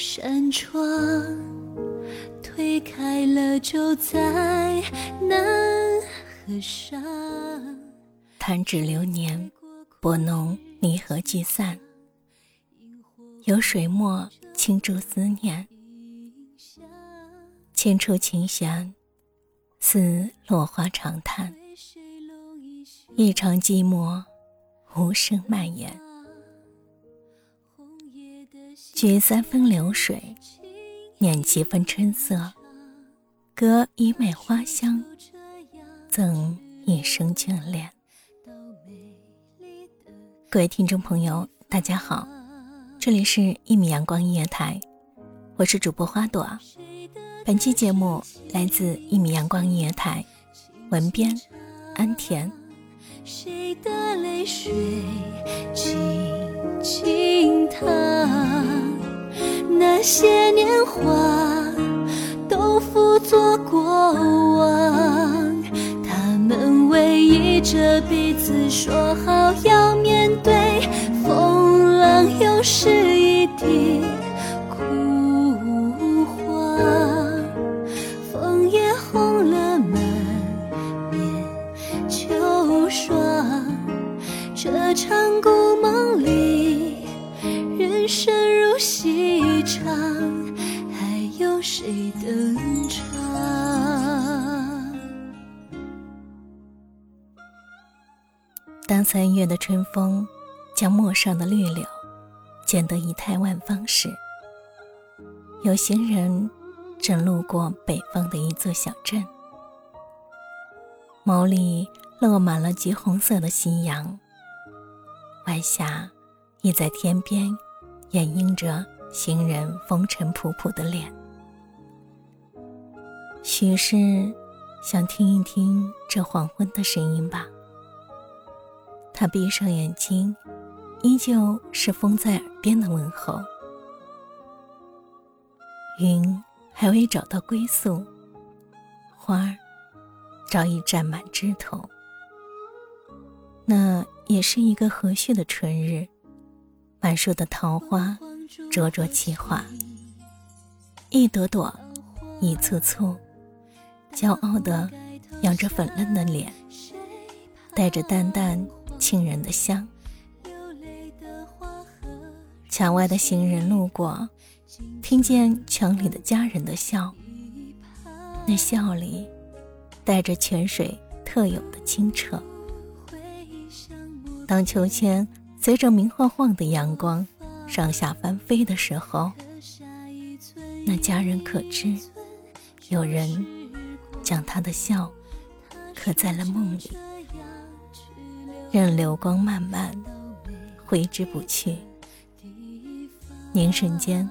扇窗推开了，就在南河上。弹指流年，拨弄离合聚散。有水墨倾注思念，牵出琴弦似落花长叹。一场寂寞，无声蔓延。取三分流水，念七分春色，隔一枚花香，赠一生眷恋。各位听众朋友，大家好，这里是一米阳光音乐台，我是主播花朵。本期节目来自一米阳光音乐台，文编安田。谁的泪水轻轻淌？那些年华都付作过往，他们偎依着彼此，说好要面对风浪，又是一地三月的春风将陌上的绿柳剪得仪态万方时，有行人正路过北方的一座小镇，眸里落满了橘红色的夕阳，晚霞亦在天边掩映着。行人风尘仆仆的脸，许是想听一听这黄昏的声音吧。他闭上眼睛，依旧是风在耳边的问候。云还未找到归宿，花儿早已占满枝头。那也是一个和煦的春日，满树的桃花。灼灼其花，一朵朵，一簇簇，骄傲的仰着粉嫩的脸，带着淡淡沁人的香。墙外的行人路过，听见墙里的家人的笑，那笑里带着泉水特有的清澈。当秋千随着明晃晃的阳光。上下翻飞的时候，那家人可知，有人将他的笑刻在了梦里，任流光漫漫，挥之不去。凝神间，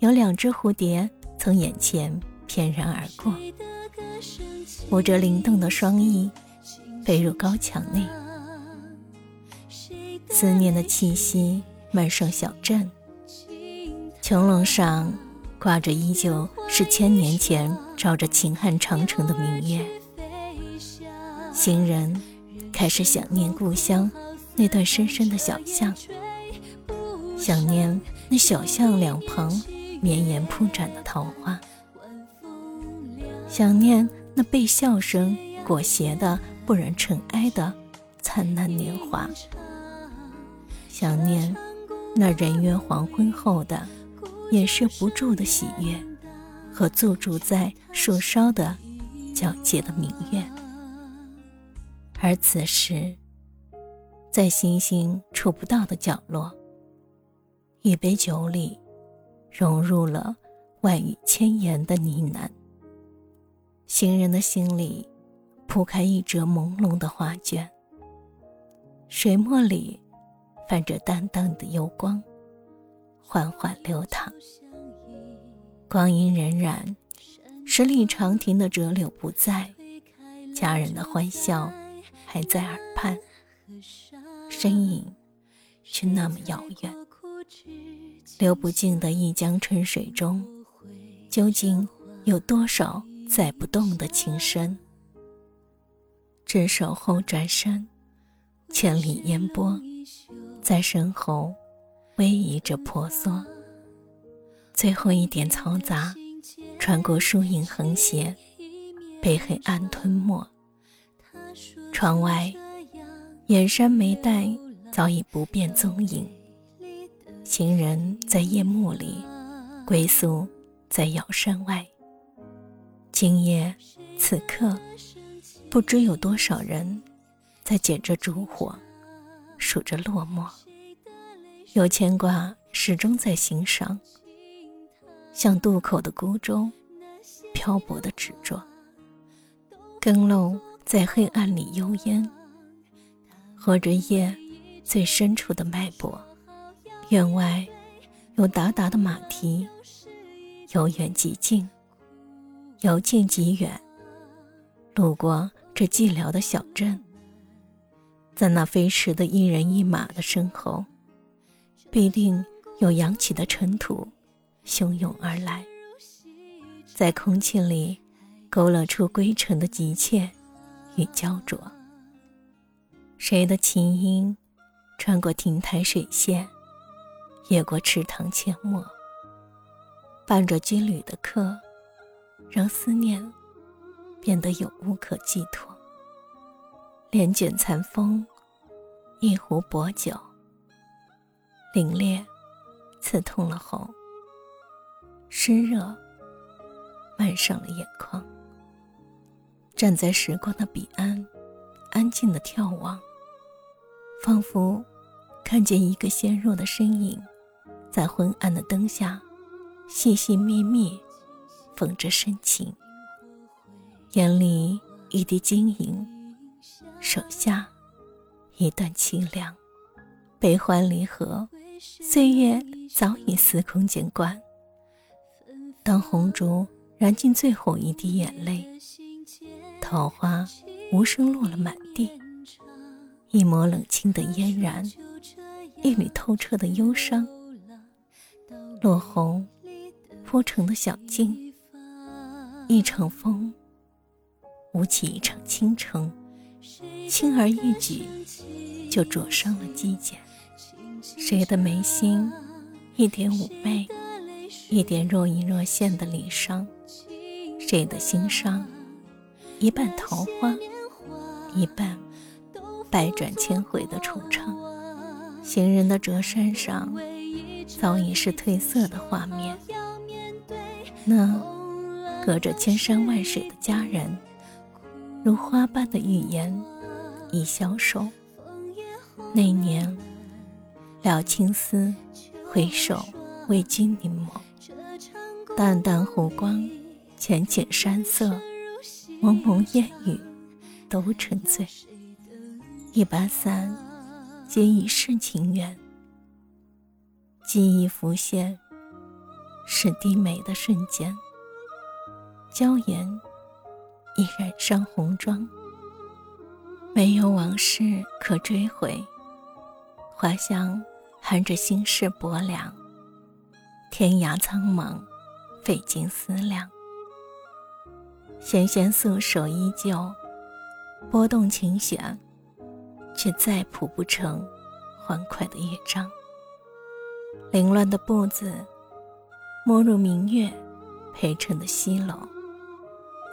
有两只蝴蝶从眼前翩然而过，舞着灵动的双翼，飞入高墙内。思念的气息。漫上小镇，穹隆上挂着依旧是千年前照着秦汉长城的明月。行人开始想念故乡那段深深的小巷，想念那小巷两旁绵延铺展的桃花，想念那被笑声裹挟的不染尘埃的灿烂年华，想念。那人约黄昏后的掩饰不住的喜悦，和驻足在树梢的皎洁的明月。而此时，在星星触不到的角落，一杯酒里，融入了万语千言的呢喃。行人的心里，铺开一折朦胧的画卷，水墨里。泛着淡淡的幽光，缓缓流淌。光阴荏苒，十里长亭的折柳不在，家人的欢笑还在耳畔，身影却那么遥远。流不尽的一江春水中，究竟有多少载不动的情深？只守候转身，千里烟波在身后逶迤着婆娑。最后一点嘈杂，穿过树影横斜，被黑暗吞没。窗外，远山眉黛早已不辨踪影。行人在夜幕里，归宿在瑶山外。今夜此刻，不知有多少人在捡着烛火，数着落寞。有牵挂，始终在心上，像渡口的孤舟，漂泊的执着。更漏在黑暗里幽烟，和着夜最深处的脉搏。院外有达达的马蹄，由远及近，由近及远。路过这寂寥的小镇，在那飞驰的一人一马的身后，必定有扬起的尘土汹涌而来，在空气里勾勒出归程的急切与焦灼。谁的琴音穿过亭台水榭？越过池塘阡陌，伴着军旅的客，让思念变得有无可寄托。帘卷残风，一壶薄酒，凛冽刺痛了喉，湿热漫上了眼眶。站在时光的彼岸，安静的眺望，仿佛看见一个纤弱的身影。在昏暗的灯下，细细密密缝着深情，眼里一滴晶莹，手下一段凄凉。悲欢离合，岁月早已司空见惯。当红烛燃尽最后一滴眼泪，桃花无声落了满地，一抹冷清的嫣然，一缕透彻的忧伤。落红铺成的小径，一场风舞起一场倾城，轻而易举就灼伤了肌茧。谁的眉心一点妩媚，一点若隐若现的离伤？谁的心伤一半桃花，一半百转千回的惆怅？行人的折扇上。早已是褪色的画面。那隔着千山万水的家人，如花般的语言已消瘦。那年，了青丝，回首为君凝眸。淡淡湖光，浅浅山色，蒙蒙烟雨，都沉醉。一把伞，皆已是情缘。记忆浮现，是低眉的瞬间。娇颜已染上红妆，没有往事可追回。花香含着心事薄凉，天涯苍茫，费尽思量。纤纤素手依旧，拨动琴弦，却再谱不成欢快的乐章。凌乱的步子，没入明月陪衬的西楼。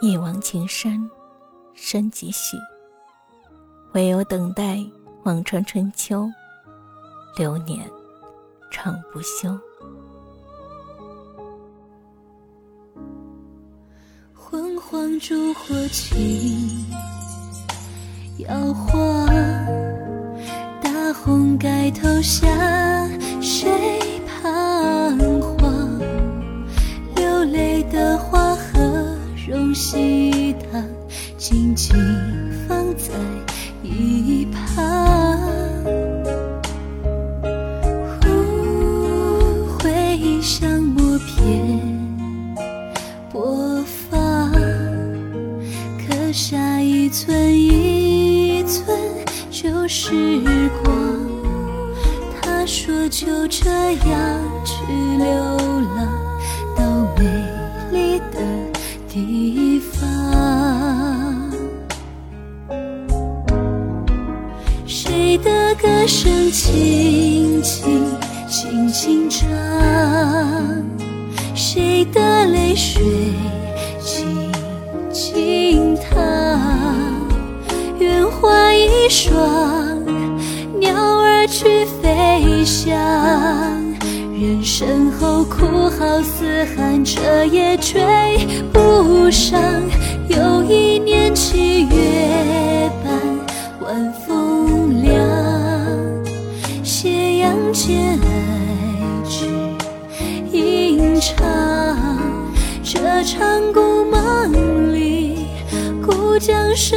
一往情深，深几许？唯有等待望穿春秋，流年长不休。黄烛火轻摇晃，大红盖头下，谁？彷徨，流泪的花和容稀糖，静静放在一旁。一寸一寸旧时光他说就这样去流浪到美丽的地方。谁的歌声轻轻轻轻唱谁的泪水静静淌一双鸟儿。去飞翔，人身后哭号嘶喊，彻夜追不上。又一年七月半，晚风凉，斜阳渐至吟唱，这场故梦里，故将声